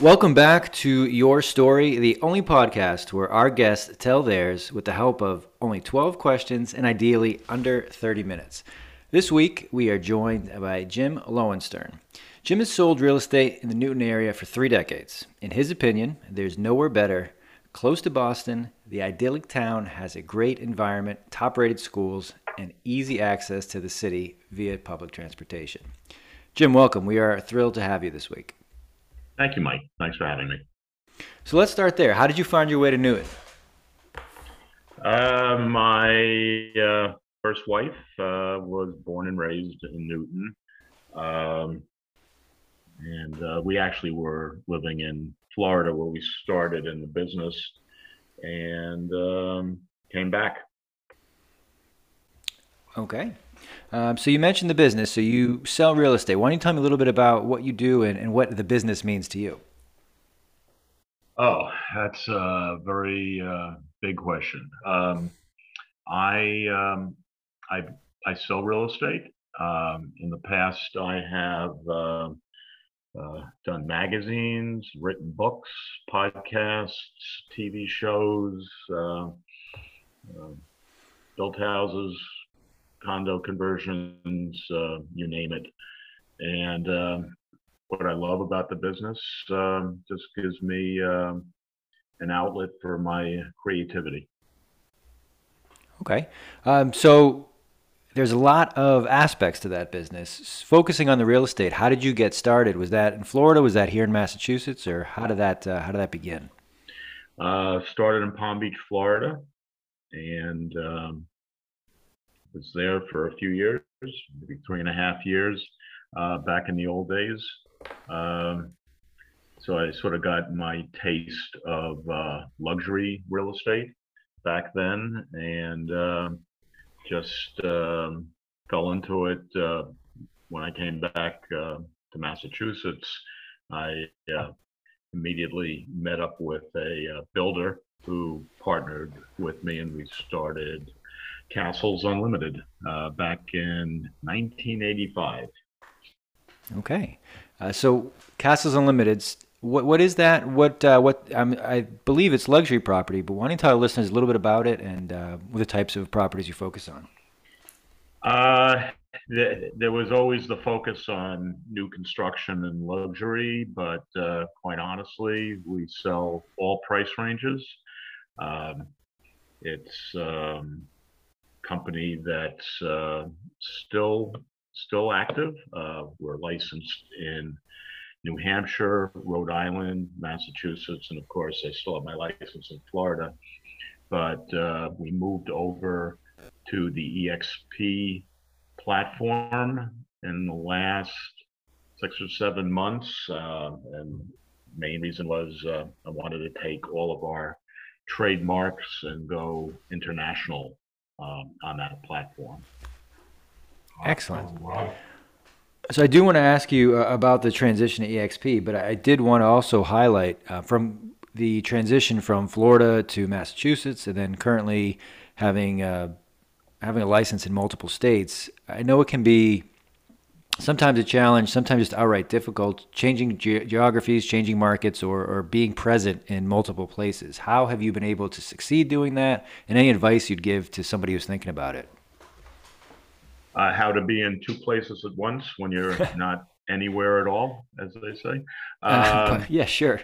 Welcome back to Your Story, the only podcast where our guests tell theirs with the help of only 12 questions and ideally under 30 minutes. This week, we are joined by Jim Lowenstern. Jim has sold real estate in the Newton area for three decades. In his opinion, there's nowhere better. Close to Boston, the idyllic town has a great environment, top rated schools, and easy access to the city via public transportation. Jim, welcome. We are thrilled to have you this week. Thank you, Mike. Thanks for having me. So let's start there. How did you find your way to Newton? Uh, my uh, first wife uh, was born and raised in Newton. Um, and uh, we actually were living in Florida where we started in the business and um, came back. Okay. Um, so you mentioned the business. So you sell real estate. Why don't you tell me a little bit about what you do and, and what the business means to you? Oh, that's a very uh, big question. Um, I, um, I I sell real estate. Um, in the past, I have uh, uh, done magazines, written books, podcasts, TV shows, uh, uh, built houses, condo conversions, uh, you name it. And uh, what I love about the business uh, just gives me um, an outlet for my creativity. Okay. Um, so there's a lot of aspects to that business. Focusing on the real estate, how did you get started? Was that in Florida? Was that here in Massachusetts, or how did that uh, how did that begin? Uh, started in Palm Beach, Florida, and um, was there for a few years, maybe three and a half years uh, back in the old days. Um, so I sort of got my taste of uh, luxury real estate back then and uh, just um, fell into it uh, when I came back uh, to Massachusetts. I uh, immediately met up with a builder who partnered with me and we started Castles Unlimited uh, back in 1985. Okay, uh, so Castles Unlimited. What what is that? What uh, what um, I believe it's luxury property, but why don't you tell our listeners a little bit about it and uh, the types of properties you focus on? Uh, there was always the focus on new construction and luxury, but uh, quite honestly, we sell all price ranges. Um, it's um, company that's uh, still still active. Uh, we're licensed in New Hampshire, Rhode Island, Massachusetts, and of course, I still have my license in Florida. But uh, we moved over to the EXP platform in the last six or seven months, uh, and main reason was uh, I wanted to take all of our trademarks and go international um, on that platform. Excellent. So I do want to ask you uh, about the transition to EXP, but I did want to also highlight uh, from the transition from Florida to Massachusetts, and then currently having uh, having a license in multiple states. I know it can be sometimes a challenge, sometimes just outright difficult, changing ge- geographies, changing markets, or, or being present in multiple places. How have you been able to succeed doing that? And any advice you'd give to somebody who's thinking about it? Uh, how to be in two places at once when you're not anywhere at all, as they say. Uh, yeah, sure.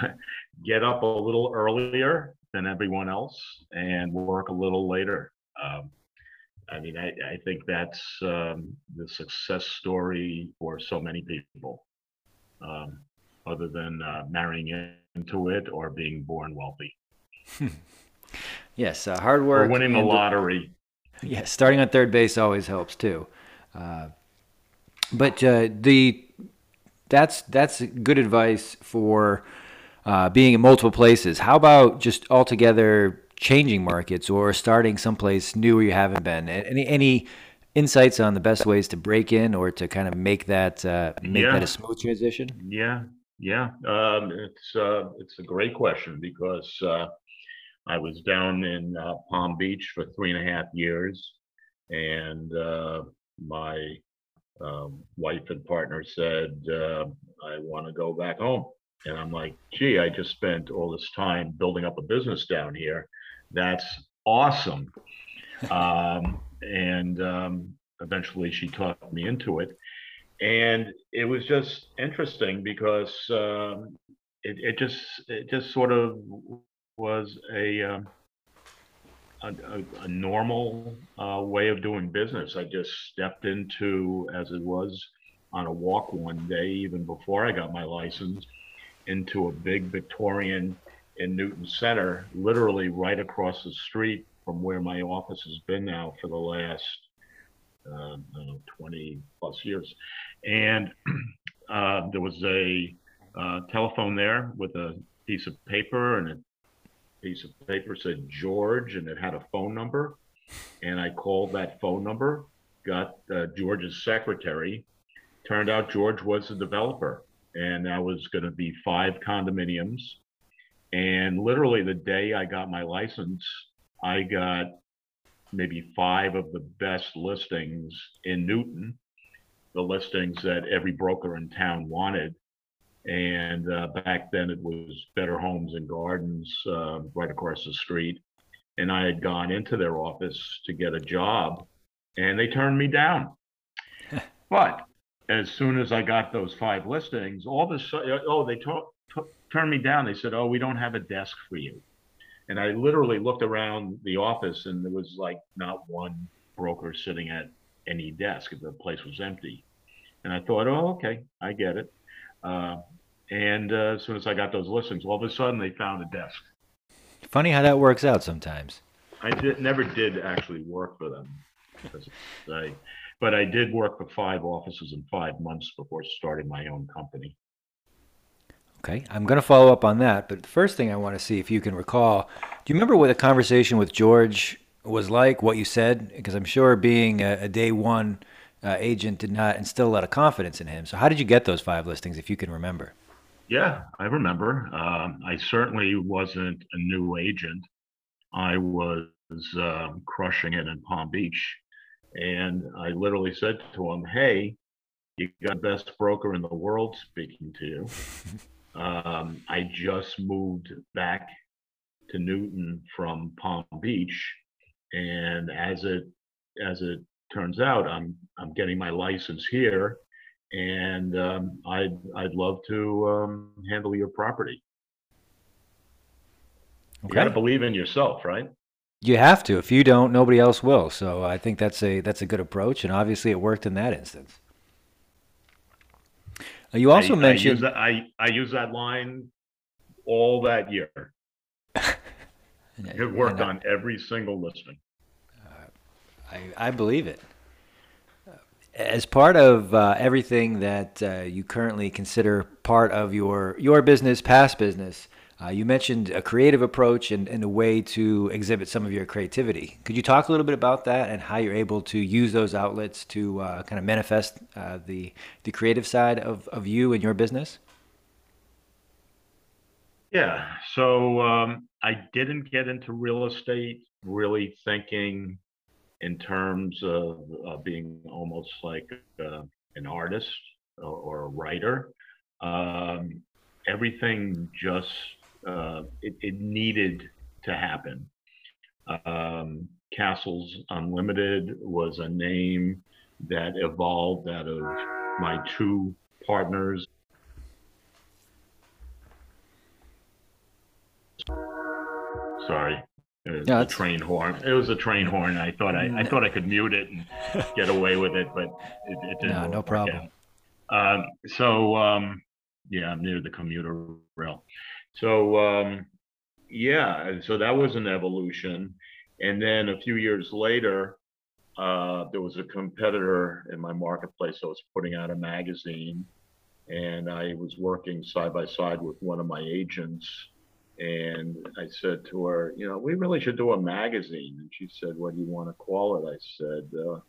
Get up a little earlier than everyone else and work a little later. Um, I mean, I, I think that's um, the success story for so many people, um, other than uh, marrying into it or being born wealthy. yes, uh, hard work. Or winning the lottery. Yes, yeah, starting on third base always helps too. Uh, but uh, the that's that's good advice for uh, being in multiple places. How about just altogether changing markets or starting someplace new where you haven't been? Any any insights on the best ways to break in or to kind of make that uh, make yeah. that a smooth transition? Yeah, yeah, um, it's uh, it's a great question because uh, I was down in uh, Palm Beach for three and a half years, and uh, my um, wife and partner said, uh, "I want to go back home." And I'm like, gee, I just spent all this time building up a business down here. That's awesome. um, and um, eventually she talked me into it. And it was just interesting because um, it, it just it just sort of was a um, a, a, a normal uh, way of doing business. I just stepped into as it was on a walk one day, even before I got my license, into a big Victorian in Newton Centre, literally right across the street from where my office has been now for the last uh, know, 20 plus years. And uh, there was a uh, telephone there with a piece of paper and a piece of paper said George and it had a phone number. And I called that phone number, got uh, George's secretary. Turned out George was the developer, and that was going to be five condominiums. And literally, the day I got my license, I got maybe five of the best listings in Newton, the listings that every broker in town wanted. And uh, back then it was Better Homes and Gardens uh, right across the street. And I had gone into their office to get a job and they turned me down. but as soon as I got those five listings, all of a sudden, oh, they t- t- turned me down. They said, oh, we don't have a desk for you. And I literally looked around the office and there was like not one broker sitting at any desk. The place was empty. And I thought, oh, okay, I get it. Uh, and uh, as soon as I got those listings, all of a sudden they found a desk. Funny how that works out sometimes. I did, never did actually work for them, I, but I did work for five offices in five months before starting my own company. Okay, I'm going to follow up on that, but the first thing I want to see if you can recall, do you remember what the conversation with George was like, what you said? Because I'm sure being a, a day one uh, agent did not instill a lot of confidence in him. So, how did you get those five listings, if you can remember? Yeah, I remember. Um, I certainly wasn't a new agent. I was um, crushing it in Palm Beach. And I literally said to him, Hey, you got the best broker in the world speaking to you. Um, I just moved back to Newton from Palm Beach. And as it as it turns out, I'm I'm getting my license here and um, I'd I'd love to um, handle your property. Okay. You got to believe in yourself, right? You have to. If you don't, nobody else will. So I think that's a that's a good approach, and obviously it worked in that instance. You also I, mentioned I use, that, I, I use that line all that year. it worked on every single listing. Uh, I I believe it as part of uh, everything that uh, you currently consider part of your your business, past business, uh, you mentioned a creative approach and, and, a way to exhibit some of your creativity. Could you talk a little bit about that and how you're able to use those outlets to uh, kind of manifest uh, the the creative side of, of you and your business? Yeah, so um, I didn't get into real estate really thinking in terms of uh, being almost like uh, an artist or, or a writer. Um, everything just uh, it, it, needed to happen. Um, Castles Unlimited was a name that evolved out of my two partners. Sorry, yeah, train horn. It was a train horn. I thought I, I thought I could mute it and get away with it, but it, it didn't. No, no problem. Um, so um, yeah, I'm near the commuter rail. So um, yeah, so that was an evolution, and then a few years later, uh, there was a competitor in my marketplace that was putting out a magazine, and I was working side by side with one of my agents and I said to her, you know, we really should do a magazine. And she said, what do you want to call it? I said, uh,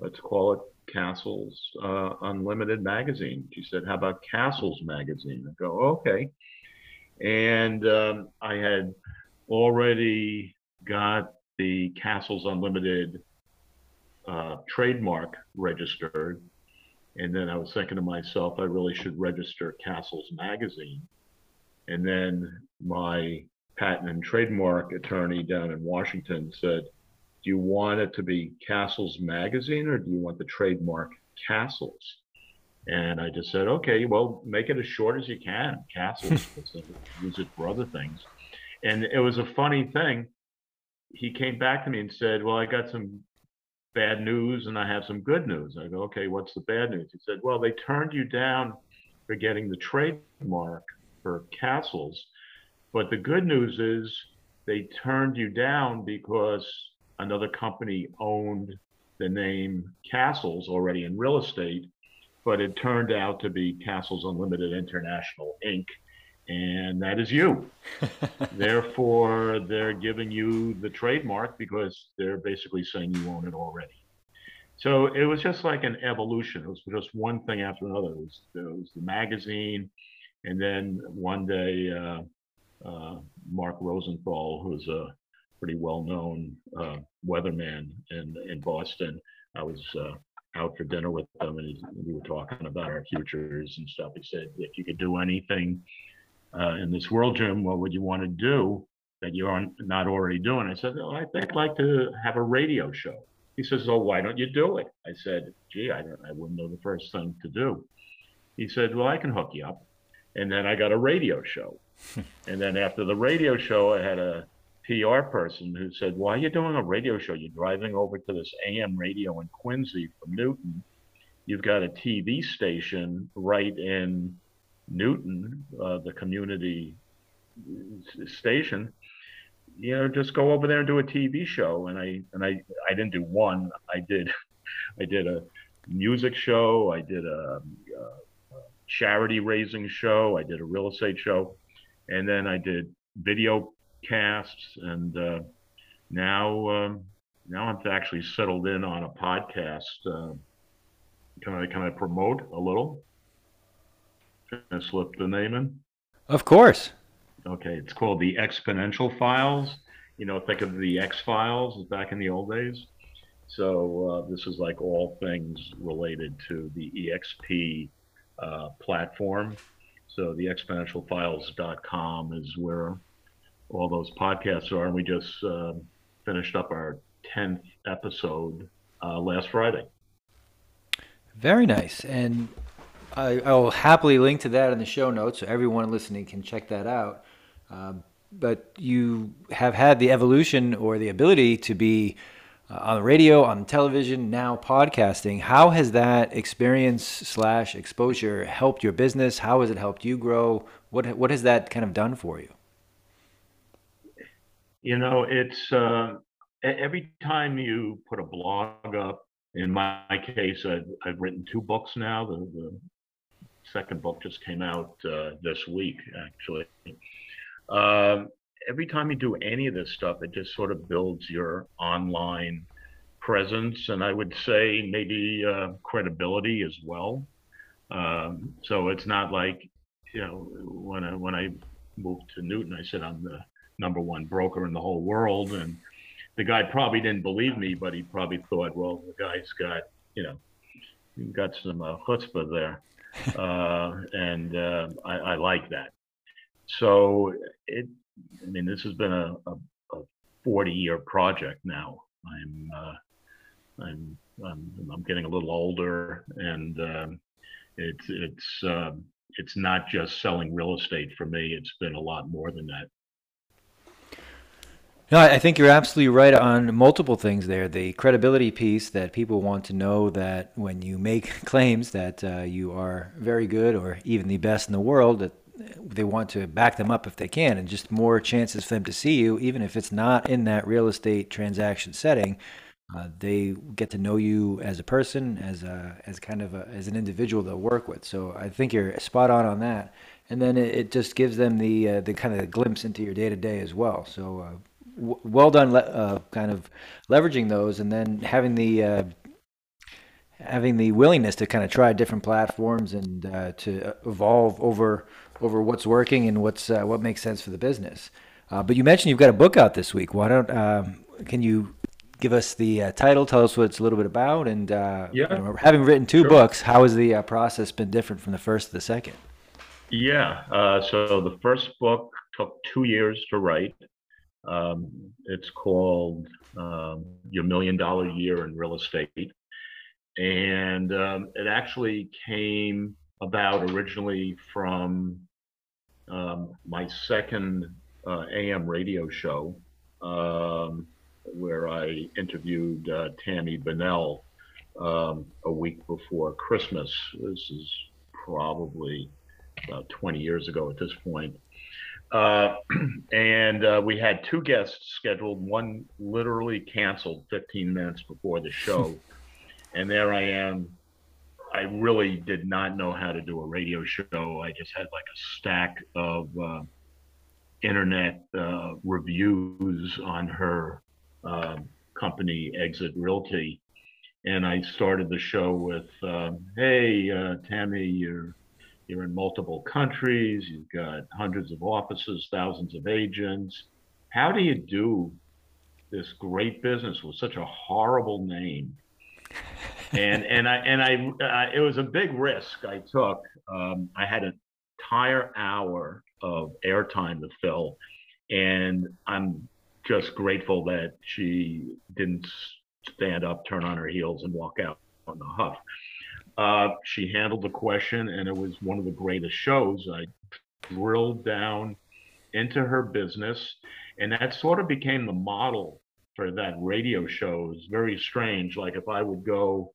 let's call it Castles uh, Unlimited Magazine. She said, how about Castles Magazine? I go, okay. And um, I had already got the Castles Unlimited uh, trademark registered. And then I was thinking to myself, I really should register Castles Magazine. And then my patent and trademark attorney down in Washington said, Do you want it to be Castles Magazine or do you want the trademark Castles? And I just said, okay, well, make it as short as you can, Castles, use it for other things. And it was a funny thing. He came back to me and said, well, I got some bad news and I have some good news. I go, okay, what's the bad news? He said, well, they turned you down for getting the trademark for Castles. But the good news is they turned you down because another company owned the name Castles already in real estate but it turned out to be Castles Unlimited International Inc. And that is you. Therefore, they're giving you the trademark because they're basically saying you own it already. So it was just like an evolution. It was just one thing after another. It was, it was the magazine. And then one day, uh, uh, Mark Rosenthal, who's a pretty well known uh, weatherman in, in Boston, I was uh, out for dinner with them and we were talking about our futures and stuff. He said, if you could do anything uh, in this world, Jim, what would you want to do that you're not already doing? I said, oh, I think I'd like to have a radio show. He says, oh, why don't you do it? I said, gee, I, I wouldn't know the first thing to do. He said, well, I can hook you up. And then I got a radio show. and then after the radio show, I had a PR person who said, Why are you doing a radio show? You're driving over to this AM radio in Quincy from Newton. You've got a TV station right in Newton, uh, the community station. You know, just go over there and do a TV show. And I and I I didn't do one. I did I did a music show. I did a, a charity raising show. I did a real estate show, and then I did video casts, and uh, now um, now I'm actually settled in on a podcast. Uh, can I can I promote a little? Can I slip the name in? Of course. Okay, it's called the Exponential Files. You know, think of the X Files back in the old days. So uh, this is like all things related to the EXP uh, platform. So the exponentialfiles.com is where all those podcasts are. And we just uh, finished up our 10th episode uh, last Friday. Very nice. And I, I, will happily link to that in the show notes so everyone listening can check that out. Um, but you have had the evolution or the ability to be uh, on the radio, on television, now podcasting. How has that experience slash exposure helped your business? How has it helped you grow? What what has that kind of done for you? You know, it's uh, every time you put a blog up. In my case, I've, I've written two books now. The, the second book just came out uh, this week, actually. Um, every time you do any of this stuff, it just sort of builds your online presence, and I would say maybe uh, credibility as well. Um, so it's not like you know when I when I moved to Newton, I said I'm the number one broker in the whole world. And the guy probably didn't believe me, but he probably thought, well, the guy's got, you know, got some uh, chutzpah there. Uh, and uh, I, I, like that. So it, I mean, this has been a, a, a 40 year project now. I'm, uh, I'm, I'm, I'm, getting a little older and um, it's, it's, um, it's not just selling real estate for me. It's been a lot more than that. No, I think you're absolutely right on multiple things there. The credibility piece that people want to know that when you make claims that uh, you are very good or even the best in the world, that they want to back them up if they can, and just more chances for them to see you, even if it's not in that real estate transaction setting. Uh, they get to know you as a person, as a as kind of a, as an individual to work with. So I think you're spot on on that. And then it, it just gives them the uh, the kind of glimpse into your day to day as well. So well done, uh, kind of leveraging those, and then having the uh, having the willingness to kind of try different platforms and uh, to evolve over over what's working and what's uh, what makes sense for the business. Uh, but you mentioned you've got a book out this week. Why don't um, can you give us the uh, title, tell us what it's a little bit about, and uh, Yeah. you know, having written two Sure. books, how has the uh, process been different from the first to the second? Yeah, uh, so the first book took two years to write. Um, it's called um, Your Million Dollar Year in Real Estate. And um, it actually came about originally from um, my second uh, AM radio show, um, where I interviewed uh, Tami Bonnell um, a week before Christmas. This is probably about 20 years ago at this point. Uh, and uh, we had two guests scheduled. One literally canceled 15 minutes before the show. and there I am. I really did not know how to do a radio show. I just had like a stack of uh, internet uh, reviews on her um company, Exit Realty. And I started the show with, um, "Hey, uh, Tami, you're you're in multiple countries. You've got hundreds of offices, thousands of agents. How do you do this great business with such a horrible name?" and and I and I, it was a big risk I took. Um, I had an entire hour of airtime to fill, and I'm just grateful that she didn't stand up, turn on her heels, and walk out on the huff. Uh, she handled the question, and it was one of the greatest shows. I drilled down into her business, and that sort of became the model for that radio show. It was very strange. Like if I would go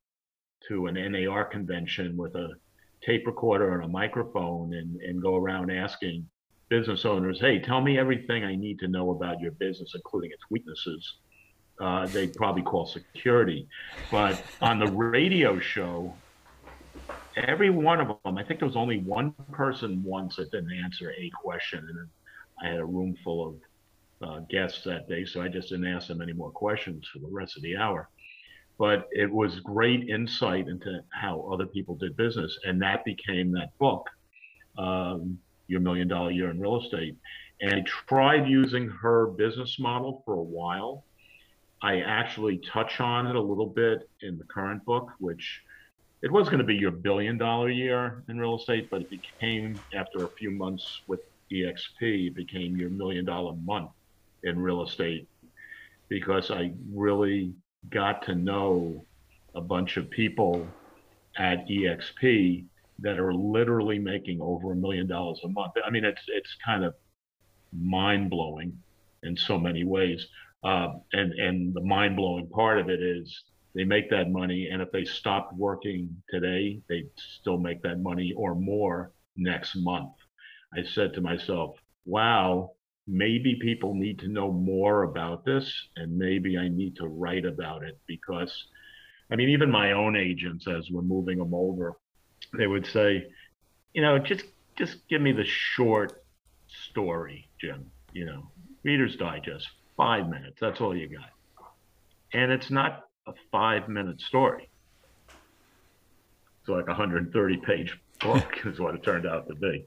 to an NAR convention with a tape recorder and a microphone and, and go around asking business owners, hey, tell me everything I need to know about your business, including its weaknesses. Uh, they'd probably call security. But on the radio show, every one of them, I think there was only one person once that didn't answer a question. And I had a room full of uh, guests that day, so I just didn't ask them any more questions for the rest of the hour. But it was great insight into how other people did business, and that became that book, um, Your Million Dollar Year in Real Estate. And I tried using her business model for a while. I actually touch on it a little bit in the current book, which it was going to be your billion dollar year in real estate, but it became after a few months with EXP, it became your million dollar month in real estate because I really got to know a bunch of people at EXP that are literally making over a million dollars a month. I mean, it's it's kind of mind blowing in so many ways. Uh, and and the mind blowing part of it is they make that money, and if they stopped working today, they'd still make that money or more next month. I said to myself, "Wow, maybe people need to know more about this, and maybe I need to write about it because." I mean, even my own agents, as we're moving them over, they would say, you know, just just give me the short story, Jim. You know, Reader's Digest, five minutes. That's all you got. And it's not a five minute story. It's like a 130 page book, is what it turned out to be.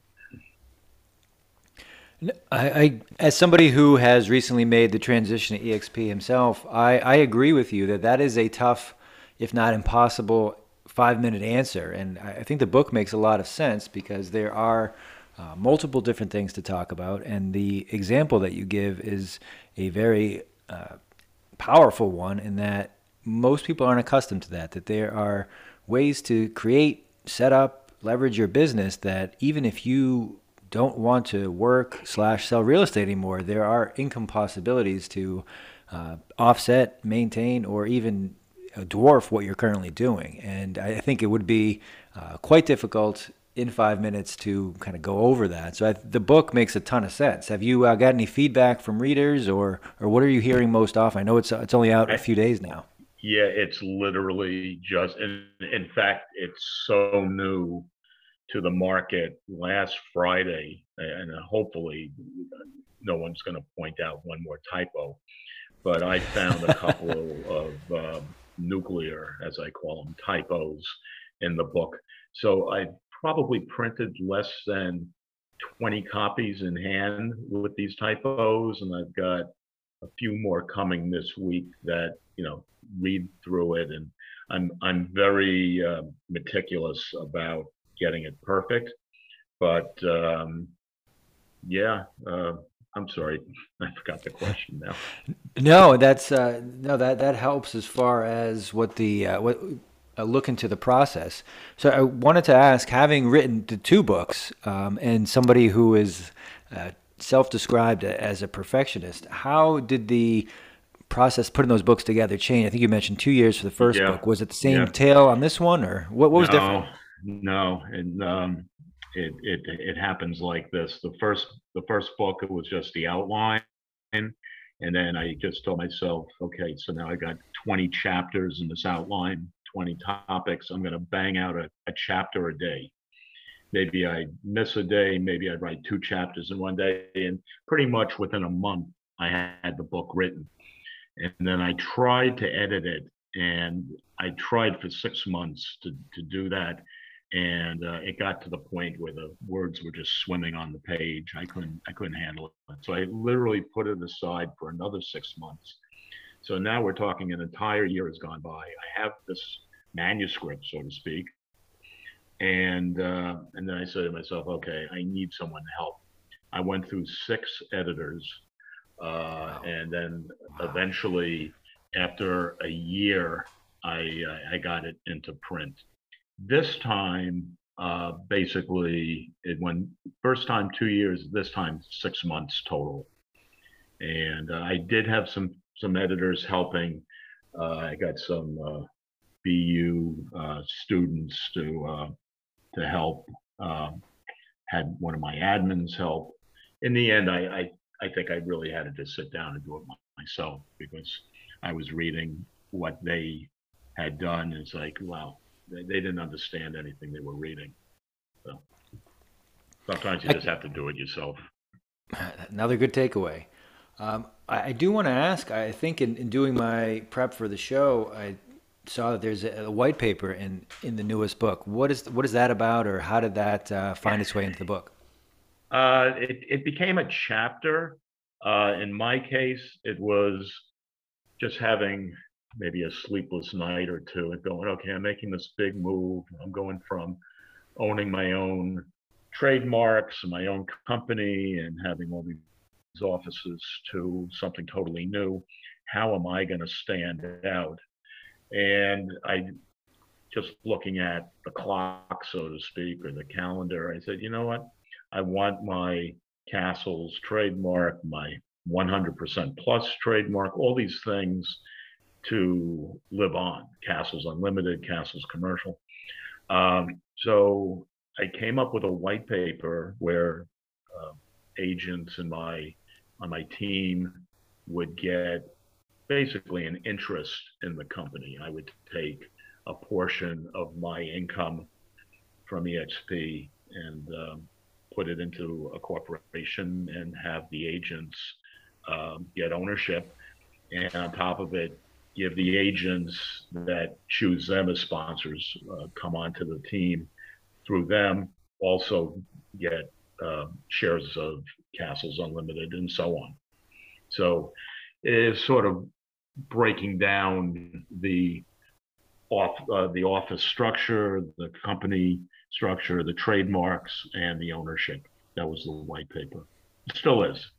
I, I, as somebody who has recently made the transition to EXP himself, I, I agree with you that that is a tough, if not impossible, five minute answer. And I, think the book makes a lot of sense because there are uh, multiple different things to talk about. And the example that you give is a very uh, powerful one in that most people aren't accustomed to that, that there are ways to create, set up, leverage your business that even if you don't want to work slash sell real estate anymore, there are income possibilities to uh, offset, maintain, or even uh, dwarf what you're currently doing. And I think it would be uh, quite difficult in five minutes to kind of go over that. So I, the book makes a ton of sense. Have you uh, got any feedback from readers, or or what are you hearing most often? I know it's it's only out a few days now. Yeah, it's literally just, in, in fact, it's so new to the market last Friday, and hopefully no one's going to point out one more typo. But I found a couple of um, nuclear, as I call them, typos in the book. So I probably printed less than 20 copies in hand with these typos, and I've got a few more coming this week that you know read through it, and I'm I'm very uh, meticulous about getting it perfect. But um, yeah, uh, I'm sorry, I forgot the question now. No, that's uh, no that that helps as far as what the uh, what uh, look into the process. So I wanted to ask, having written the two books, um, and somebody who is uh, self-described as a perfectionist, how did the process putting those books together change? I think you mentioned two years for the first Yeah. book. Was it the same Yeah. tale on this one, or what, what was no, different? No, and um, it it it happens like this. The first the first book it was just the outline, and then I just told myself, okay, so now I got 20 chapters in this outline, 20 topics. I'm going to bang out a, a chapter a day. Maybe I miss a day, maybe I'd write two chapters in one day, and pretty much within a month I had the book written. And then I tried to edit it, and I tried for six months to to do that and uh, it got to the point where the words were just swimming on the page. I couldn't I couldn't handle it, so I literally put it aside for another six months. So now we're talking an entire year has gone by. I have this manuscript, so to speak, and uh, and then I said to myself, okay, I need someone to help. I went through six editors, uh, and then eventually, after a year, I I got it into print. This time uh, basically it went first time two years this time six months total. And uh, i did have some some editors helping. Uh, i got some uh, bu uh, students to uh, to help. Um, had one of my admins help. In the end I, I i think i really had to just sit down and do it myself because i was reading what they had done And it's like wow they, they didn't understand anything they were reading. So sometimes you I- just have to do it yourself. Another good takeaway. Um, I, I do want to ask. I think in, in doing my prep for the show, I saw that there's a, a white paper in in the newest book. What is what is that about, or how did that uh, find its way into the book? Uh, it, it became a chapter. Uh, in my case, it was just having maybe a sleepless night or two and going, okay, I'm making this big move. I'm going from owning my own trademarks, my own company, and having all these offices to something totally new. How am I going to stand out? And I just looking at the clock, so to speak, or the calendar, I said, you know what? I want my castles trademark, my 100% plus trademark, all these things to live on. Castles Unlimited, Castles Commercial. Um, so I came up with a white paper where uh, agents in my on my team would get basically an interest in the company. I would take a portion of my income from EXP and um, put it into a corporation and have the agents um, get ownership. And on top of it, give the agents that choose them as sponsors uh, come onto the team through them also get uh, shares of Castles Unlimited and so on. So it is sort of breaking down the off uh, the office structure, the company structure, the trademarks, and the ownership. That was the white paper. It still is.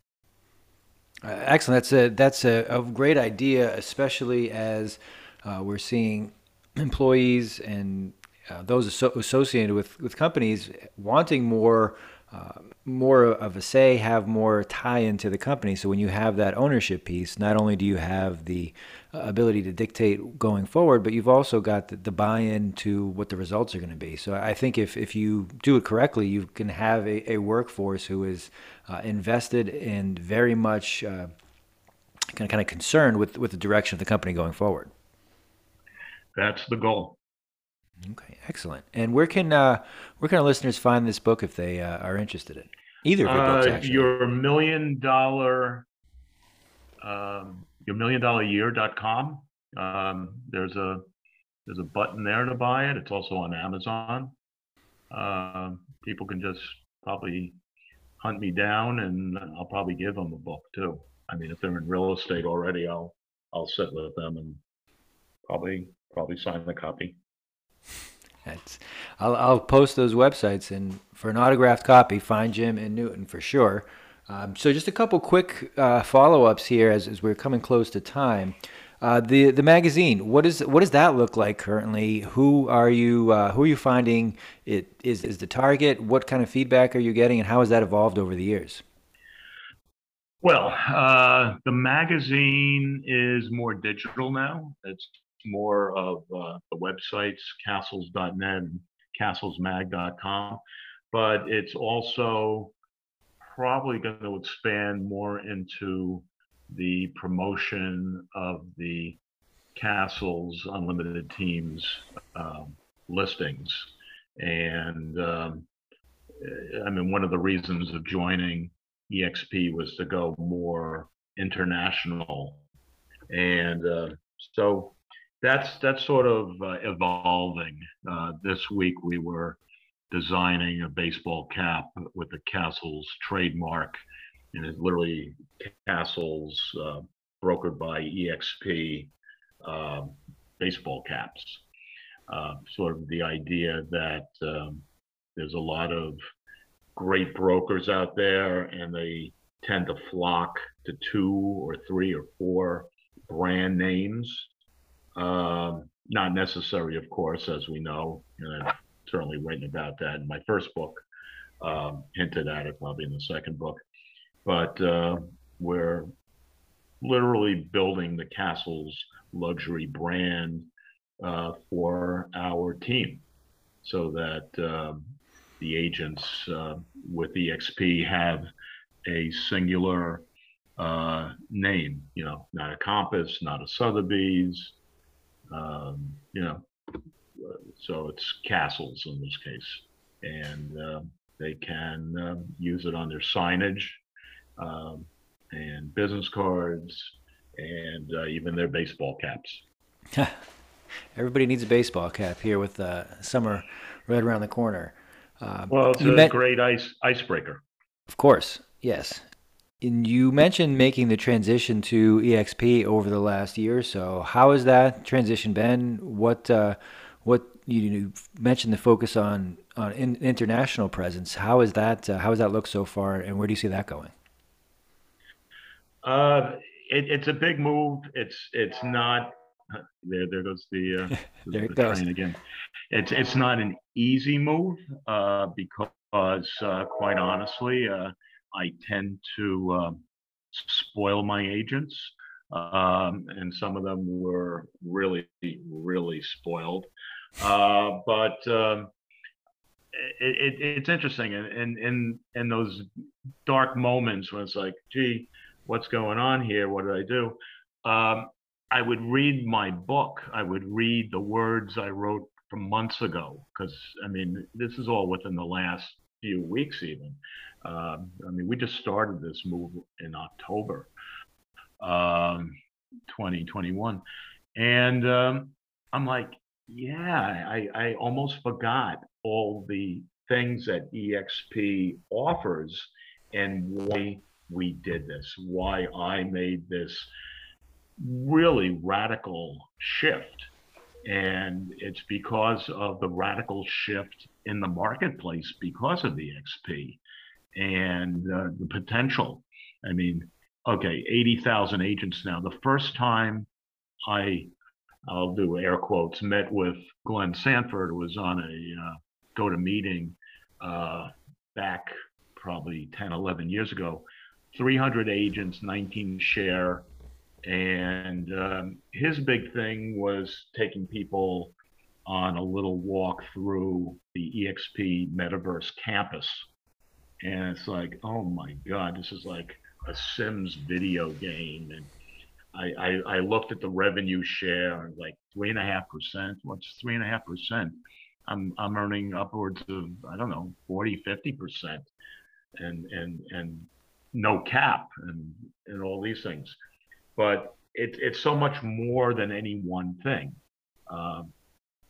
Uh, excellent. That's a that's a, a great idea, especially as uh, we're seeing employees and uh, those asso- associated with, with companies wanting more uh, more of a say, have more tie into the company. So when you have that ownership piece, not only do you have the uh, ability to dictate going forward, but you've also got the, the buy-in to what the results are going to be. So I think if, if you do it correctly, you can have a, a workforce who is uh, invested and very much uh, kind of kind of concerned with with the direction of the company going forward. That's the goal. Okay, excellent. And where can uh, where can our listeners find this book if they uh, are interested in either of your books? Uh, Actually, your million dollar, um, your million dollar year.com. Um, there's a there's a button there to buy it. It's also on Amazon. Um, people can just probably hunt me down, and I'll probably give them a book too. I mean, if they're in real estate already, I'll I'll sit with them and probably probably sign the copy. That's, I'll, I'll post those websites and for an autographed copy, find Jim in Newton for sure. Um, so just a couple quick uh, follow-ups here as, as we're coming close to time. Uh, the the magazine, what is what does that look like currently? Who are you uh, who are you finding it is is the target? What kind of feedback are you getting, and how has that evolved over the years? Well, uh, the magazine is more digital now. It's more of uh, the websites, castles.net and castlesmag.com, but it's also probably going to expand more into the promotion of the Castles Unlimited Teams um, listings. And um, I mean, one of the reasons of joining EXP was to go more international. And uh, so that's that's sort of uh, evolving. Uh, this week we were designing a baseball cap with the Castles trademark, and it's literally Castles uh, brokered by EXP um, baseball caps. Uh, sort of the idea that um, there's a lot of great brokers out there, and they tend to flock to two or three or four brand names um, not necessary, of course, as we know, and I'm certainly written about that in my first book, um, hinted at it probably in the second book. But uh, we're literally building the castle's luxury brand uh, for our team so that uh, the agents uh, with EXP have a singular uh, name, you know, not a Compass, not a Sotheby's, um, you know, so it's castles in this case, and uh, they can uh, use it on their signage um, and business cards and uh, even their baseball caps. Everybody needs a baseball cap here with uh, summer right around the corner. Uh, well, it's a met- great ice icebreaker. Of course, yes. And you mentioned making the transition to EXP over the last year or so. How has that transition been? What uh, what you mentioned the focus on on in, international presence. How is that? Uh, how has that looked so far, and where do you see that going? Uh, it, it's a big move. It's it's not. There, there goes the, uh, there the, train again. It's it's not an easy move uh, because, uh, quite honestly, uh, I tend to um, spoil my agents. Um, and some of them were really, really spoiled. Uh, but um, it, it, it's interesting. And in, in, in those dark moments when it's like, gee, what's going on here? What did I do? Um, I would read my book. I would read the words I wrote from months ago because I mean this is all within the last few weeks even um, I mean, we just started this move in October um, 2021. And um, I'm like, yeah, I, I almost forgot all the things that EXP offers and why we did this, why I made this really radical shift. And it's because of the radical shift in the marketplace because of the XP and uh, the potential. I mean, okay, 80,000 agents now. The first time I, I'll do air quotes, met with Glenn Sanford was on a uh, go to meeting uh, back probably 10, 11 years ago. 300 agents, 19 share. And um, his big thing was taking people on a little walk through the EXP Metaverse campus and it's like, oh my god, this is like a Sims video game, and I, I, I looked at the revenue share, like three and a half percent. What's three and a half percent? I'm I'm earning upwards of I don't know 40, 50 percent, and and and no cap and and all these things, but it, it's so much more than any one thing. Uh,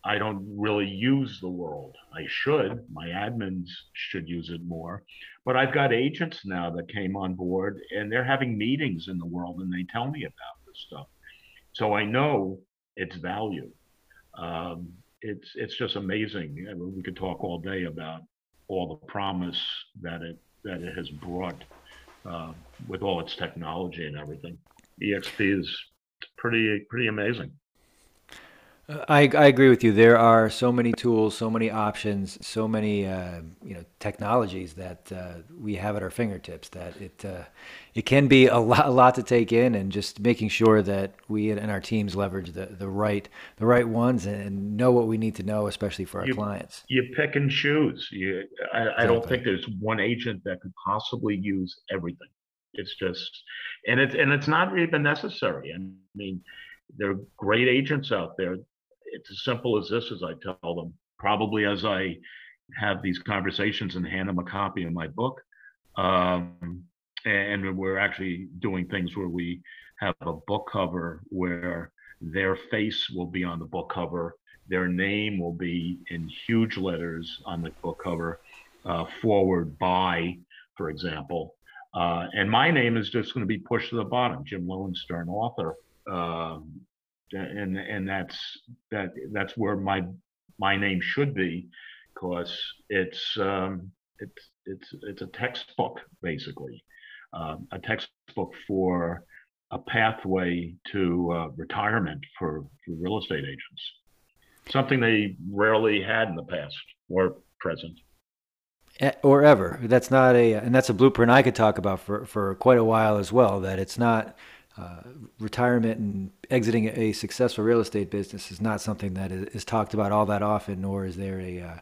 I don't really use the world. I should. My admins should use it more. But I've got agents now that came on board and they're having meetings in the world and they tell me about this stuff. So I know its value. Um, it's it's just amazing. We could talk all day about all the promise that it that it has brought uh, with all its technology and everything. EXP is pretty pretty amazing. I, I agree with you. There are so many tools, so many options, so many uh, you know technologies that uh, we have at our fingertips that it uh, it can be a lot, a lot to take in, and just making sure that we and our teams leverage the, the right the right ones and know what we need to know, especially for our You clients. you pick and choose. You I, I don't think there's one agent that could possibly use everything. It's just and it's and it's not even necessary. I mean, there are great agents out there. It's as simple as this, as I tell them. Probably as I have these conversations and hand them a copy of my book. Um, and we're actually doing things where we have a book cover where their face will be on the book cover, their name will be in huge letters on the book cover, uh, foreword by, for example. Uh, and my name is just going to be pushed to the bottom, Jim Lowenstern, author. Um, and and that's that that's where my my name should be, because it's um, it's it's it's a textbook basically, um, a textbook for a pathway to uh, retirement for, for real estate agents. Something they rarely had in the past or present. E- or ever. That's not a, and that's a blueprint I could talk about for, for quite a while as well. That it's not uh, retirement and exiting a successful real estate business is not something that is, talked about all that often, nor is there a, uh,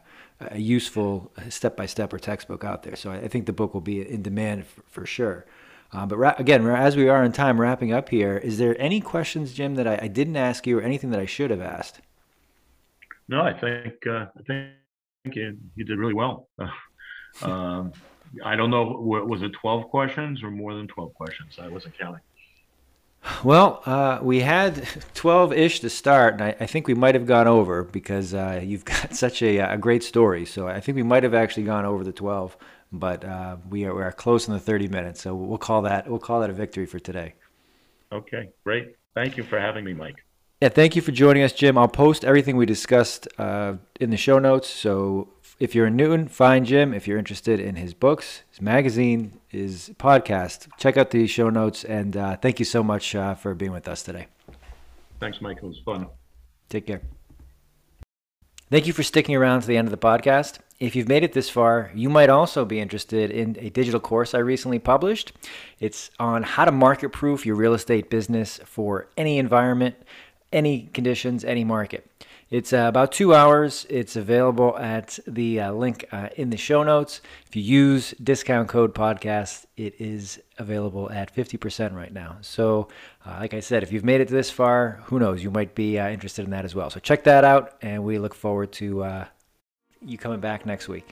a useful step by step or textbook out there. So I, I think the book will be in demand for, for sure. Uh, but ra- again, as we are in time wrapping up here, is there any questions, Jim, that I, I didn't ask you or anything that I should have asked? No, I think uh, I think you, you did really well. um, I don't know, was it 12 questions or more than 12 questions? I wasn't counting. Well, uh, we had 12 ish to start, and I, I think we might have gone over because uh, you've got such a, a great story. So I think we might have actually gone over the 12, but uh, we, are, we are close in the 30 minutes. So we'll call that we'll call that a victory for today. Okay, great. Thank you for having me, Mike. Yeah, thank you for joining us, Jim. I'll post everything we discussed uh, in the show notes. So if you're in Newton, find Jim. If you're interested in his books, his magazine, his podcast, check out the show notes. And uh, thank you so much uh, for being with us today. Thanks, Michael. It was fun. Take care. Thank you for sticking around to the end of the podcast. If you've made it this far, you might also be interested in a digital course I recently published. It's on how to market proof your real estate business for any environment, any conditions, any market. It's uh, about two hours. It's available at the uh, link uh, in the show notes. If you use discount code podcast, it is available at 50% right now. So, uh, like I said, if you've made it this far, who knows? You might be uh, interested in that as well. So, check that out, and we look forward to uh, you coming back next week.